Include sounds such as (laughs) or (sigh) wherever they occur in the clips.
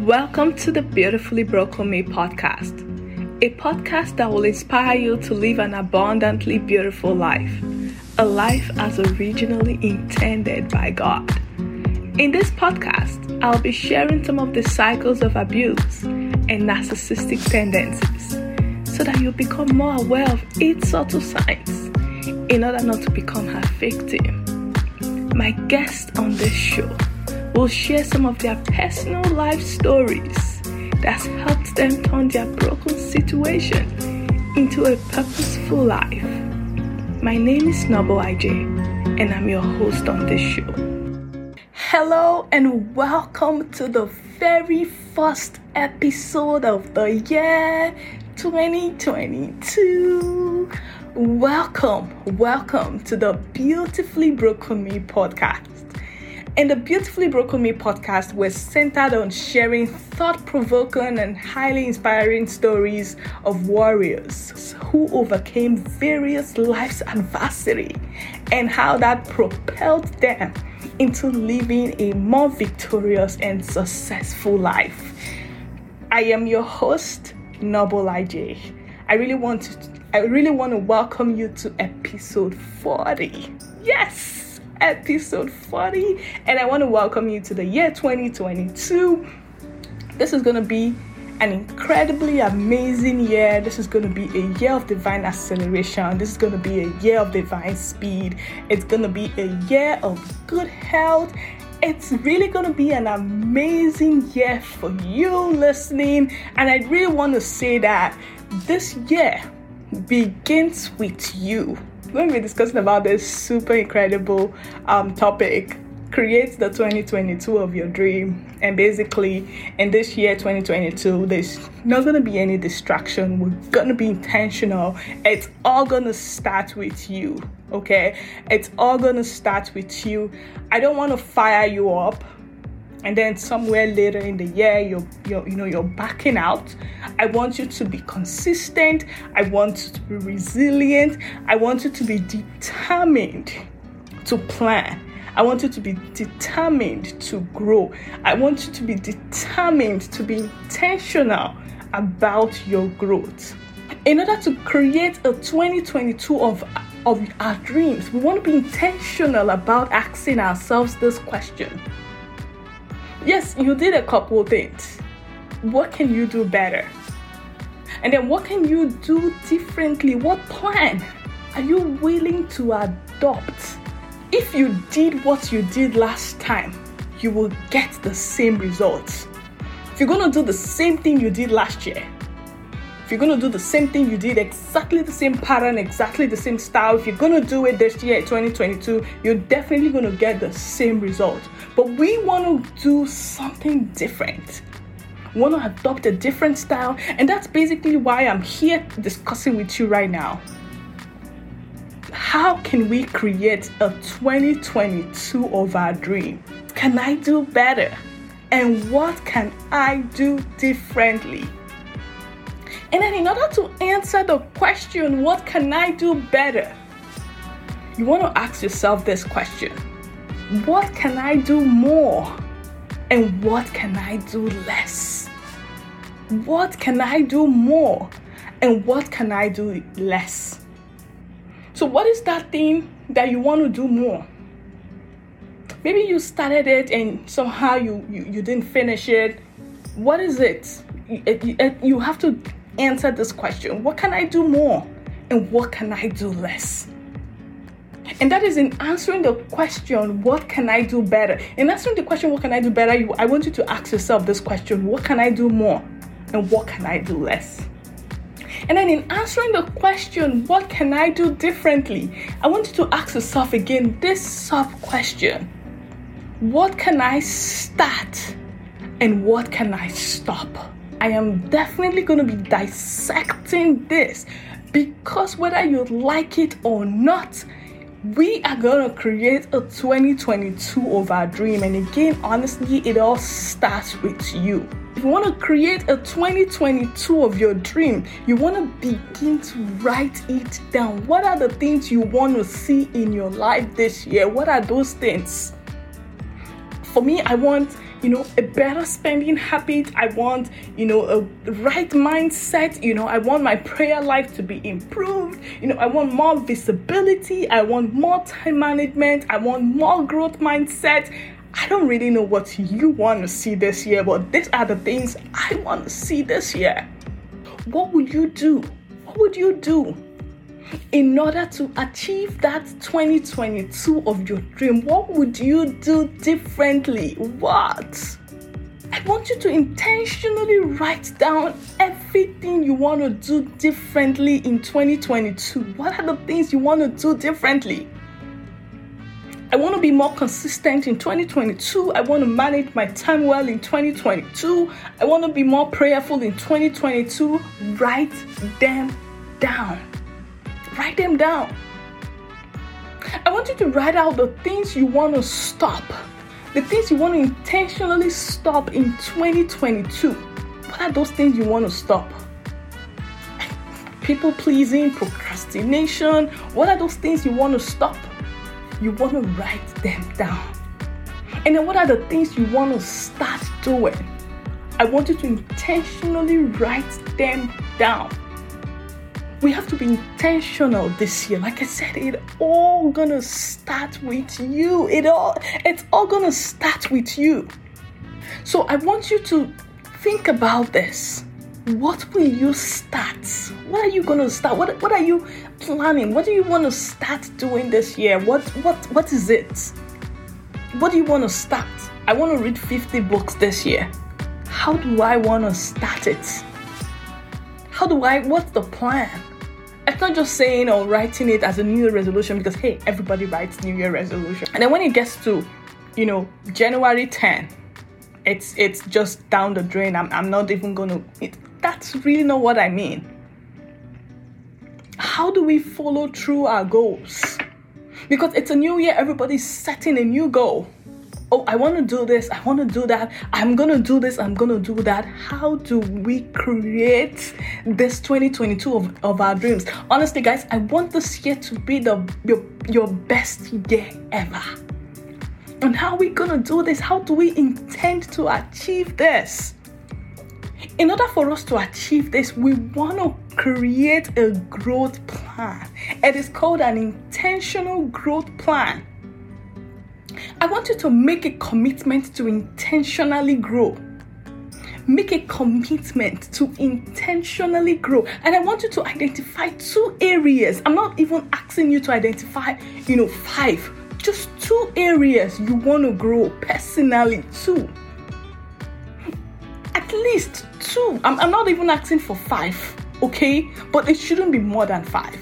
Welcome to the Beautifully Broken Me podcast, a podcast that will inspire you to live an abundantly beautiful life, a life as originally intended by God. In this podcast, I'll be sharing some of the cycles of abuse and narcissistic tendencies so that you become more aware of its subtle signs in order not to become her victim. My guest on this show will share some of their personal life stories that's helped them turn their broken situation into a purposeful life. My name is Noble IJ, and I'm your host on this show. Hello, and welcome to the very first episode of the year 2022. Welcome, welcome to the Beautifully Broken Me podcast. In the Beautifully Broken Me podcast, we're centered on sharing thought provoking and highly inspiring stories of warriors who overcame various life's adversity and how that propelled them into living a more victorious and successful life. I am your host, Noble IJ. I really want to I really want to welcome you to episode 40. Yes! Episode 40, and I want to welcome you to the year 2022. This is going to be an incredibly amazing year. This is going to be a year of divine acceleration. This is going to be a year of divine speed. It's going to be a year of good health. It's really going to be an amazing year for you listening. And I really want to say that this year begins with you going to be discussing about this super incredible um, topic create the 2022 of your dream. And basically in this year 2022 there's not going to be any distraction. We're going to be intentional. It's all going to start with you okay? It's all going to start with you. I don't want to fire you up and then somewhere later in the year you're, you're you know you're backing out. I want you to be consistent. I want you to be resilient. I want you to be determined to plan. I want you to be determined to grow. I want you to be determined to be intentional about your growth. In order to create a 2022 of of our dreams we want to be intentional about asking ourselves this question Yes, you did a couple things. What can you do better? And then what can you do differently? What plan are you willing to adopt? If you did what you did last time, you will get the same results. If you're gonna do the same thing you did last year, if you're going to do the same thing you did, exactly the same pattern, exactly the same style, if you're going to do it this year, 2022, you're definitely going to get the same result. But we want to do something different. Want to adopt a different style, and that's basically why I'm here discussing with you right now. How can we create a 2022 of our dream? Can I do better? And what can I do differently? And then, in order to answer the question, what can I do better? You want to ask yourself this question What can I do more? And what can I do less? What can I do more? And what can I do less? So, what is that thing that you want to do more? Maybe you started it and somehow you, you, you didn't finish it. What is it? You have to answer this question What can I do more? And what can I do less? And that is in answering the question, what can I do better? In answering the question, what can I do better? You, I want you to ask yourself this question, what can I do more? And what can I do less? And then in answering the question, what can I do differently? I want you to ask yourself again this sub question What can I start? And what can I stop? I am definitely going to be dissecting this because whether you like it or not, we are going to create a 2022 of our dream. And again, honestly, it all starts with you. If you want to create a 2022 of your dream, you want to begin to write it down. What are the things you want to see in your life this year? What are those things? For me, I want you know, a better spending habit. I want, you know, a right mindset. You know, I want my prayer life to be improved. You know, I want more visibility. I want more time management. I want more growth mindset. I don't really know what you want to see this year, but these are the things I want to see this year. What would you do? What would you do in order to achieve that 2022 of your dream? What would you do differently? What? I want you to intentionally write down everything you want to do differently in 2022. What are the things you want to do differently? I want to be more consistent in 2022. I want to manage my time well in 2022. I want to be more prayerful in 2022. Write them down. Write them down. I want you to write out the things you want to stop, the things you want to intentionally stop in 2022. What are those things you want to stop? People pleasing, procrastination. What are those things you want to stop? you want to write them down. And then what are the things you want to start doing? I want you to intentionally write them down. We have to be intentional this year. Like I said, it all gonna start with you. It all it's all gonna start with you. So I want you to think about this what will you start? What are you to start? What, what are you planning? What do you want to start doing this year? What what what is it? What do you want to start? I want to read 50 books this year. How do I want to start it? How do I what's the plan? It's not just saying or writing it as a new year resolution because hey, everybody writes new year resolution. And then when it gets to, you know, January 10, it's it's just down the drain. I'm, I'm not even gonna it, that's really not what I mean. How do we follow through our goals? Because it's a new year, everybody's setting a new goal. Oh, I want to do this, I want to do that, I'm going to do this, I'm going to do that. How do we create this 2022 of, of our dreams? Honestly, guys, I want this year to be the your, your best year ever. And how are we going to do this? How do we intend to achieve this? In order for us to achieve this, we want to create a growth plan. It is called an intentional growth plan. I want you to make a commitment to intentionally grow. Make a commitment to intentionally grow. And I want you to identify two areas. I'm not even asking you to identify, you know, five. Just two areas you want to grow personally, two at least two. I'm, I'm not even asking for five, okay? But it shouldn't be more than five.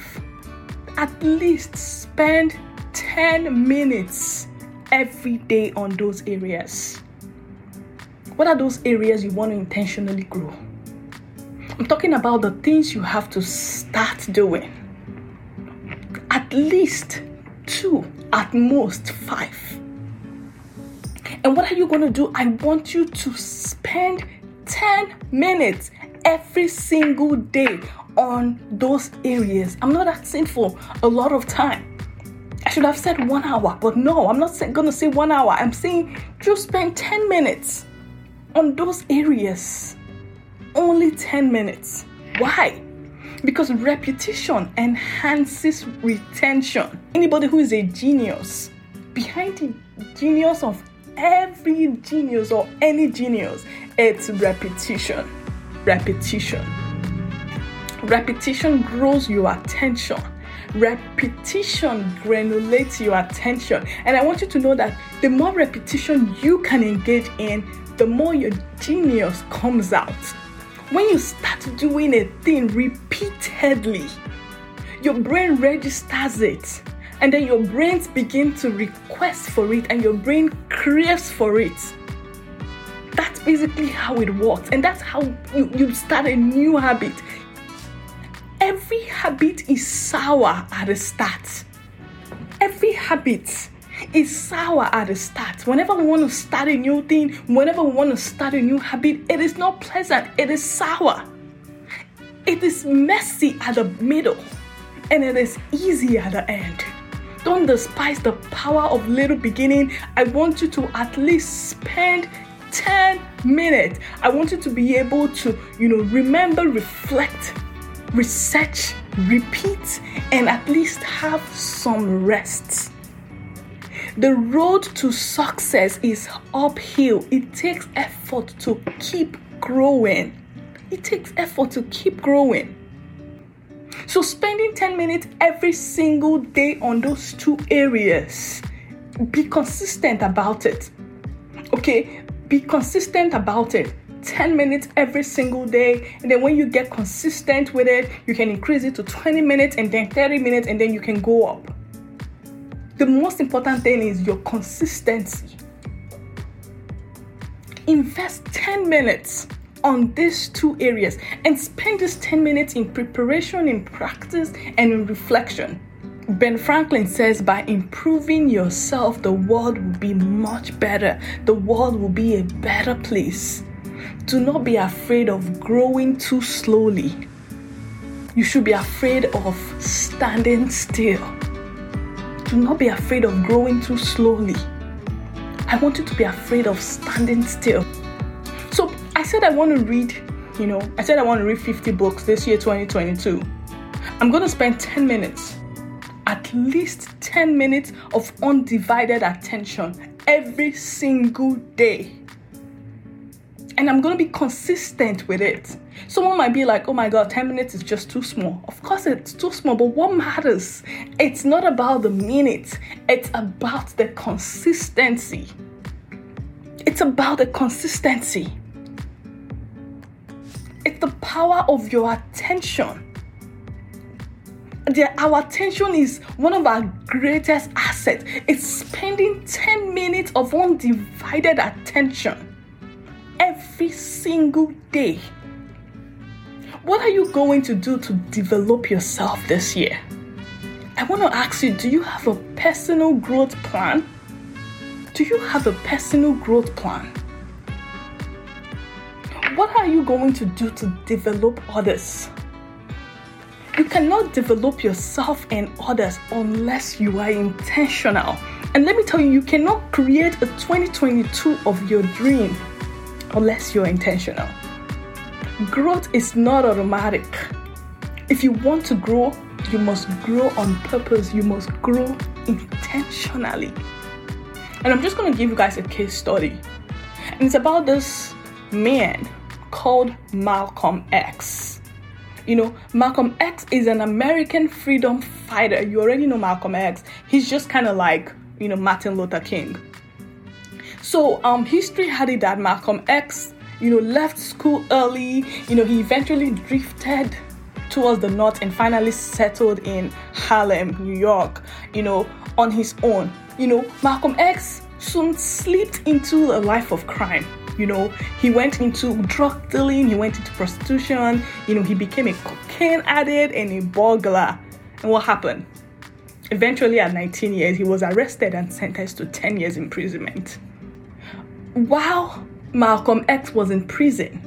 At least spend 10 minutes every day on those areas. What are those areas you want to intentionally grow? I'm talking about the things you have to start doing. At least two, at most five. And what are you going to do? I want you to spend 10 minutes every single day on those areas. I'm not asking for a lot of time. Should have said one hour, but no, I'm not gonna say one hour. I'm saying just spend 10 minutes on those areas. Only 10 minutes. Why? Because repetition enhances retention. Anybody who is a genius, behind the genius of every genius or any genius, it's repetition. Repetition. Repetition grows your attention. Repetition granulates your attention. And I want you to know that the more repetition you can engage in, the more your genius comes out. When you start doing a thing repeatedly, your brain registers it and then your brains begin to request for it and your brain craves for it that's basically how it works and that's how you, you start a new habit every habit is sour at the start every habit is sour at the start. Whenever we want to start a new thing, whenever we want to start a new habit, it is not pleasant, it is sour. It is messy at the middle, and it is easy at the end. Don't despise the power of little beginning. I want you to at least spend 10 minutes. I want you to be able to, you know, remember, reflect, research, repeat, and at least have some rest. The road to success is uphill. It takes effort to keep growing. It takes effort to keep growing. So, spending 10 minutes every single day on those two areas, be consistent about it. Okay, be consistent about it. 10 minutes every single day. And then when you get consistent with it, you can increase it to 20 minutes and then 30 minutes, and then you can go up. The most important thing is your consistency. Invest 10 minutes on these two areas and spend this 10 minutes in preparation, in practice, and in reflection. Ben Franklin says by improving yourself, the world will be much better. The world will be a better place. Do not be afraid of growing too slowly. You should be afraid of standing still. Do not be afraid of growing too slowly. I want you to be afraid of standing still. So I said I want to read, you know, I said I want to read 50 books this year, 2022. I'm going to spend 10 minutes at least 10 minutes of undivided attention every single day. And I'm going to be consistent with it. Someone might be like, oh my God, 10 minutes is just too small. Of course, it's too small, but what matters? It's not about the minutes, it's about the consistency. It's about the consistency. It's the power of your attention the, our attention is one of our greatest assets. It's spending 10 minutes of undivided attention every single day. What are you going to do to develop yourself this year? I want to ask you do you have a personal growth plan? Do you have a personal growth plan? What are you going to do to develop others? You cannot develop yourself and others unless you are intentional. And let me tell you, you cannot create a 2022 of your dream unless you're intentional. Growth is not automatic. If you want to grow, you must grow on purpose, you must grow intentionally. And I'm just going to give you guys a case study. And it's about this man called Malcolm X. You know, Malcolm X is an American freedom fighter. You already know Malcolm X. He's just kind of like, you know, Martin Luther King. So, um, history had it that Malcolm X, you know, left school early. You know, he eventually drifted towards the north and finally settled in Harlem, New York, you know, on his own. You know, Malcolm X soon slipped into a life of crime. You know, he went into drug dealing, he went into prostitution, you know, he became a cocaine addict and a burglar. And what happened? Eventually, at 19 years, he was arrested and sentenced to 10 years imprisonment. While Malcolm X was in prison,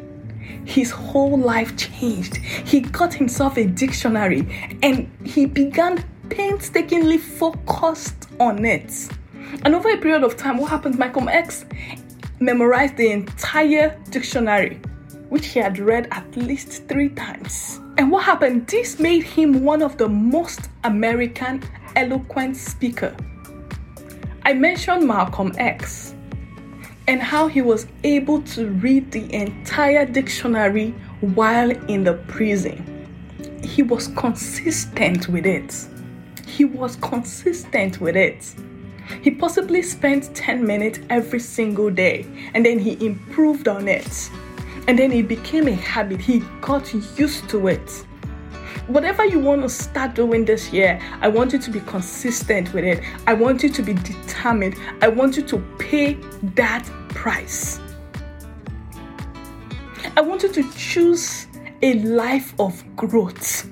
his whole life changed. He got himself a dictionary and he began painstakingly focused on it. And over a period of time, what happened? Malcolm X memorized the entire dictionary, which he had read at least three times. And what happened? This made him one of the most American eloquent speaker. I mentioned Malcolm X and how he was able to read the entire dictionary while in the prison. He was consistent with it. He was consistent with it. He possibly spent 10 minutes every single day and then he improved on it. And then it became a habit. He got used to it. Whatever you want to start doing this year, I want you to be consistent with it. I want you to be determined. I want you to pay that price. I want you to choose a life of growth.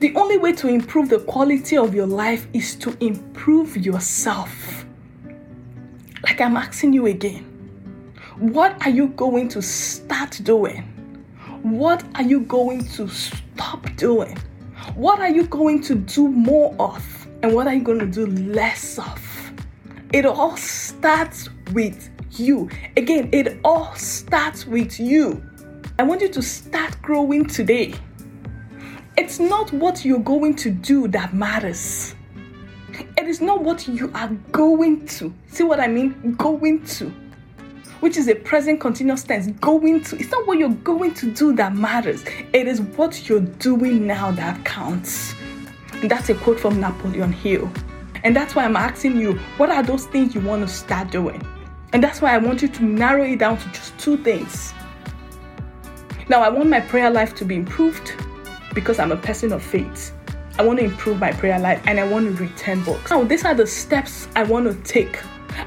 The only way to improve the quality of your life is to improve yourself. Like I'm asking you again, what are you going to start doing? What are you going to stop doing? What are you going to do more of? And what are you going to do less of? It all starts with you. Again, it all starts with you. I want you to start growing today. It's not what you're going to do that matters. It is not what you are going to. See what I mean? Going to. Which is a present continuous tense. Going to. It's not what you're going to do that matters. It is what you're doing now that counts. And that's a quote from Napoleon Hill. And that's why I'm asking you, what are those things you want to start doing? And that's why I want you to narrow it down to just two things. Now, I want my prayer life to be improved because I'm a person of faith. I want to improve my prayer life and I want to read 10 books. Now, these are the steps I want to take.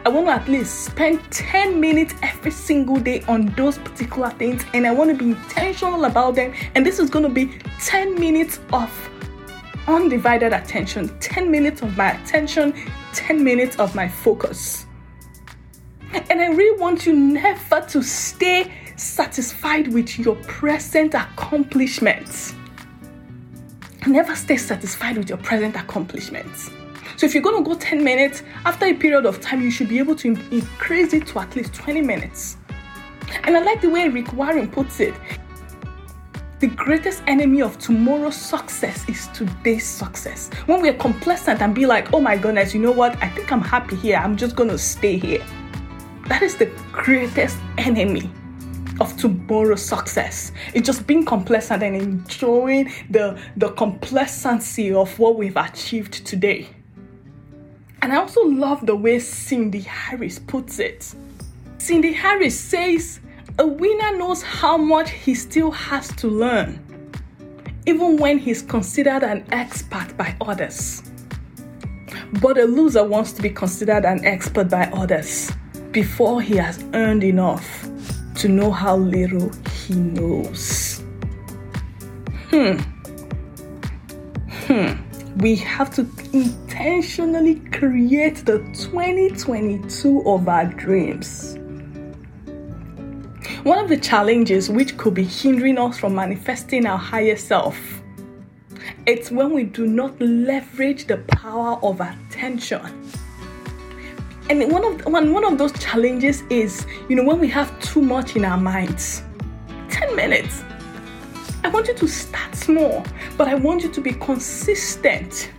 I want to at least spend 10 minutes every single day on those particular things and I want to be intentional about them. And this is going to be 10 minutes of undivided attention, 10 minutes of my attention, 10 minutes of my focus. And I really want you never to stay satisfied with your present accomplishments. Never stay satisfied with your present accomplishments. So if you're going to go 10 minutes, after a period of time, you should be able to increase it to at least 20 minutes. And I like the way Rick Warren puts it. The greatest enemy of tomorrow's success is today's success. When we're complacent and be like, oh my goodness, you know what? I think I'm happy here. I'm just going to stay here. That is the greatest enemy of tomorrow's success. It's just being complacent and enjoying the, the complacency of what we've achieved today. And I also love the way Sydney Harris puts it. Sydney Harris says, A winner knows how much he still has to learn, even when he's considered an expert by others. But a loser wants to be considered an expert by others before he has earned enough to know how little he knows. Hmm. Hmm. We have to intentionally create the 2022 of our dreams. One of the challenges which could be hindering us from manifesting our higher self it's when we do not leverage the power of attention and one of one, one of those challenges is, you know, when we have too much in our minds. 10 minutes. I want you to start small, but I want you to be consistent.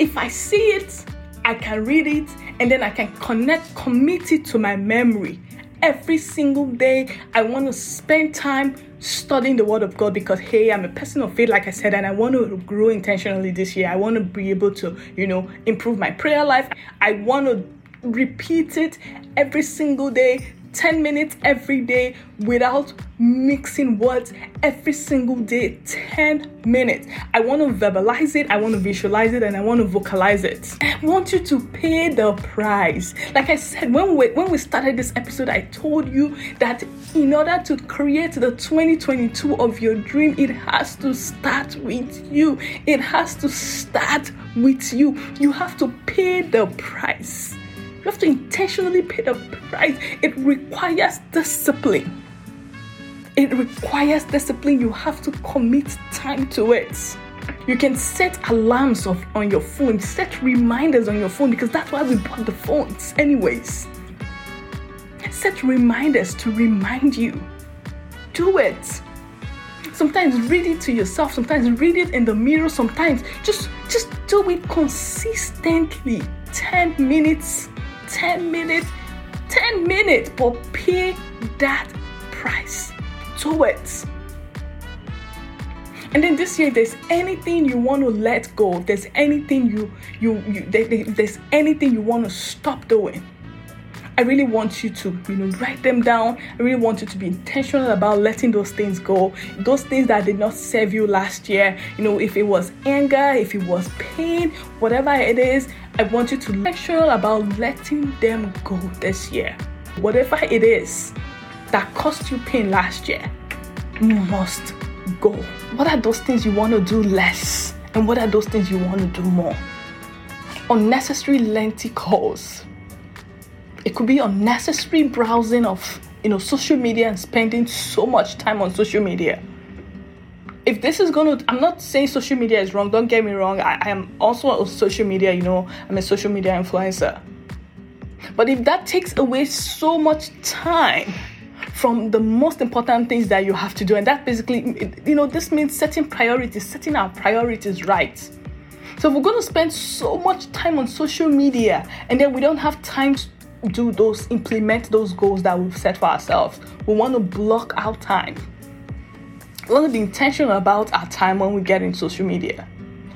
If I see it, I can read it, and then I can connect, commit it to my memory. Every single day, I want to spend time studying the Word of God because, hey, I'm a person of faith, like I said, and I want to grow intentionally this year. I want to be able to, you know, improve my prayer life. I want to repeat it every single day 10 minutes every day without mixing words every single day. 10 minutes. I want to verbalize it i want to visualize it and i want to vocalize it. I want you to pay the price. Like i said when we when we started this episode i told you that in order to create the 2022 of your dream it has to start with you. It has to start with you. You have to pay the price you have to intentionally pay the price. It requires discipline. It requires discipline. You have to commit time to it. You can set alarms of, on your phone, set reminders on your phone because that's why we bought the phones, anyways. Set reminders to remind you. Do it. Sometimes read it to yourself, sometimes read it in the mirror, sometimes just just do it consistently. 10 minutes 10 minutes, 10 minutes, but pay that price to it. And then this year, there's anything you want to let go, there's anything you you, you there's anything you want to stop doing, I really want you to, you know, write them down. I really want you to be intentional about letting those things go. Those things that did not serve you last year, you know, if it was anger, if it was pain, whatever it is, I want you to be intentional about letting them go this year. Whatever it is that cost you pain last year, must go. What are those things you want to do less? And what are those things you want to do more? Unnecessary lengthy calls it could be unnecessary browsing of you know social media and spending so much time on social media. If this is gonna, I'm not saying social media is wrong. Don't get me wrong. I, I am also a social media. You know, I'm a social media influencer. But if that takes away so much time from the most important things that you have to do, and that basically, you know, this means setting priorities, setting our priorities right. So if we're going to spend so much time on social media and then we don't have time to do those, implement those goals that we've set for ourselves, we want to block our time. We want to be intentional about our time when we get in social media.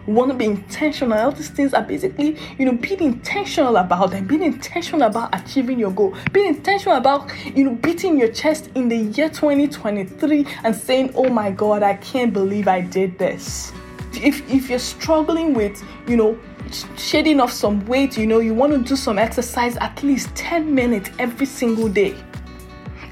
We want to be intentional. All these things are basically, you know, being intentional about them, being intentional about achieving your goal, being intentional about, you know, beating your chest in the year 2023 and saying, oh my God, I can't believe I did this. If, if you're struggling with, you know, shedding off some weight, you know, you want to do some exercise at least 10 minutes every single day.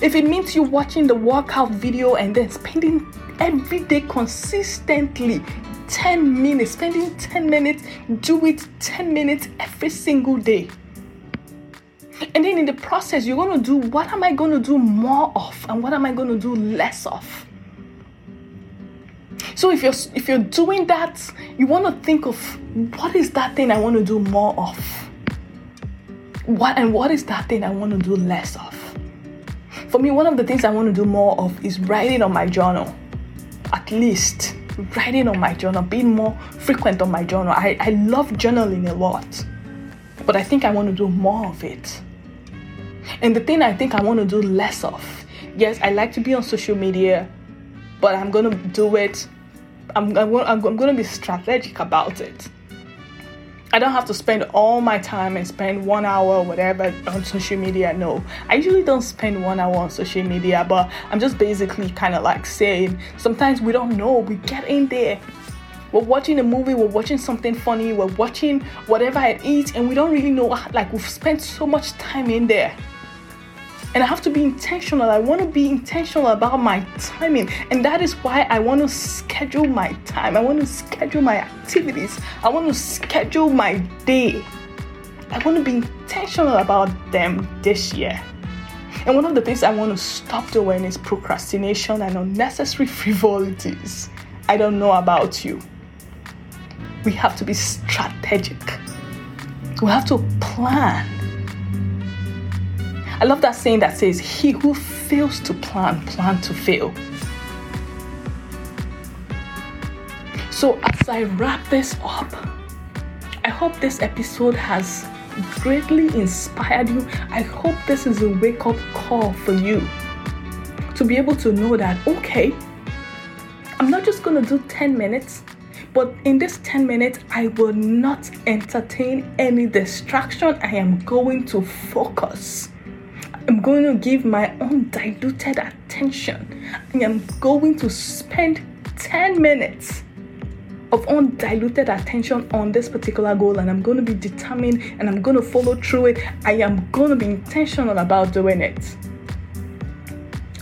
If it means you watching the workout video and then spending every day consistently 10 minutes, spending 10 minutes, do it 10 minutes every single day. And then in the process, you're going to do what am I going to do more of and what am I going to do less of? So if you're if you're doing that, you want to think of what is that thing I want to do more of? What and what is that thing I want to do less of? For me, one of the things I want to do more of is writing on my journal. At least writing on my journal, being more frequent on my journal. I, I love journaling a lot, but I think I want to do more of it. And the thing I think I want to do less of, yes, I like to be on social media, but I'm to do it. I'm, I'm, I'm going to be strategic about it. I don't have to spend all my time and spend one hour or whatever on social media. No, I usually don't spend one hour on social media, but I'm just basically kind of like saying sometimes we don't know. We get in there. We're watching a movie, we're watching something funny, we're watching whatever it is, and we don't really know. Like, we've spent so much time in there and I have to be intentional. I want to be intentional about my timing, and that is why I want to schedule my time. I want to schedule my activities. I want to schedule my day. I want to be intentional about them this year. And one of the things I want to stop doing is procrastination and unnecessary (laughs) frivolities. I don't know about you. We have to be strategic. We have to plan I love that saying that says, He who fails to plan, plan to fail. So, as I wrap this up, I hope this episode has greatly inspired you. I hope this is a wake up call for you to be able to know that, okay, I'm not just going to do 10 minutes, but in this 10 minutes, I will not entertain any distraction. I am going to focus. I'm going to give my undiluted attention. I am going to spend 10 minutes of undiluted attention on this particular goal and I'm going to be determined and I'm going to follow through it. I am going to be intentional about doing it.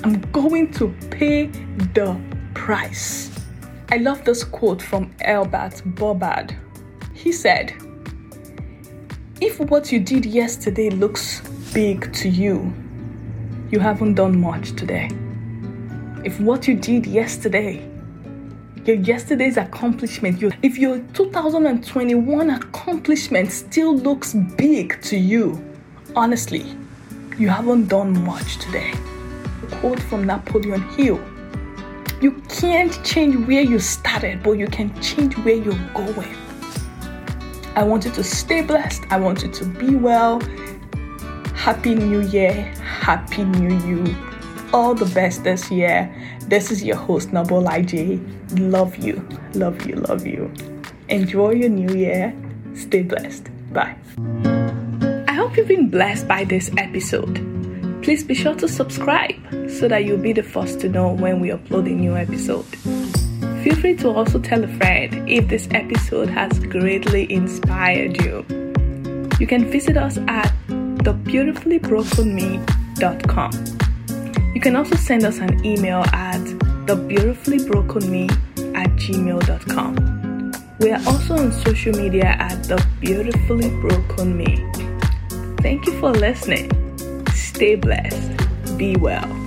I'm going to pay the price. I love this quote from Albert Hubbard. He said, If what you did yesterday looks big to you, you haven't done much today. If what you did yesterday, your yesterday's accomplishment, your, if your 2021 accomplishment still looks big to you, honestly, you haven't done much today. Quote from Napoleon Hill You can't change where you started, but you can change where you're going. I want you to stay blessed. I want you to be well. Happy New Year. Happy New You. All the best this year. This is your host, Noble IJ. Love you. Love you. Love you. Enjoy your new year. Stay blessed. Bye. I hope you've been blessed by this episode. Please be sure to subscribe so that you'll be the first to know when we upload a new episode. Feel free to also tell a friend if this episode has greatly inspired you. You can visit us at thebeautifullyBrokenMe.com. You can also send us an email at thebeautifullyBrokenMe at gmail.com. We are also on social media at The Beautifully Broken Me. Thank you for listening. Stay blessed. Be well.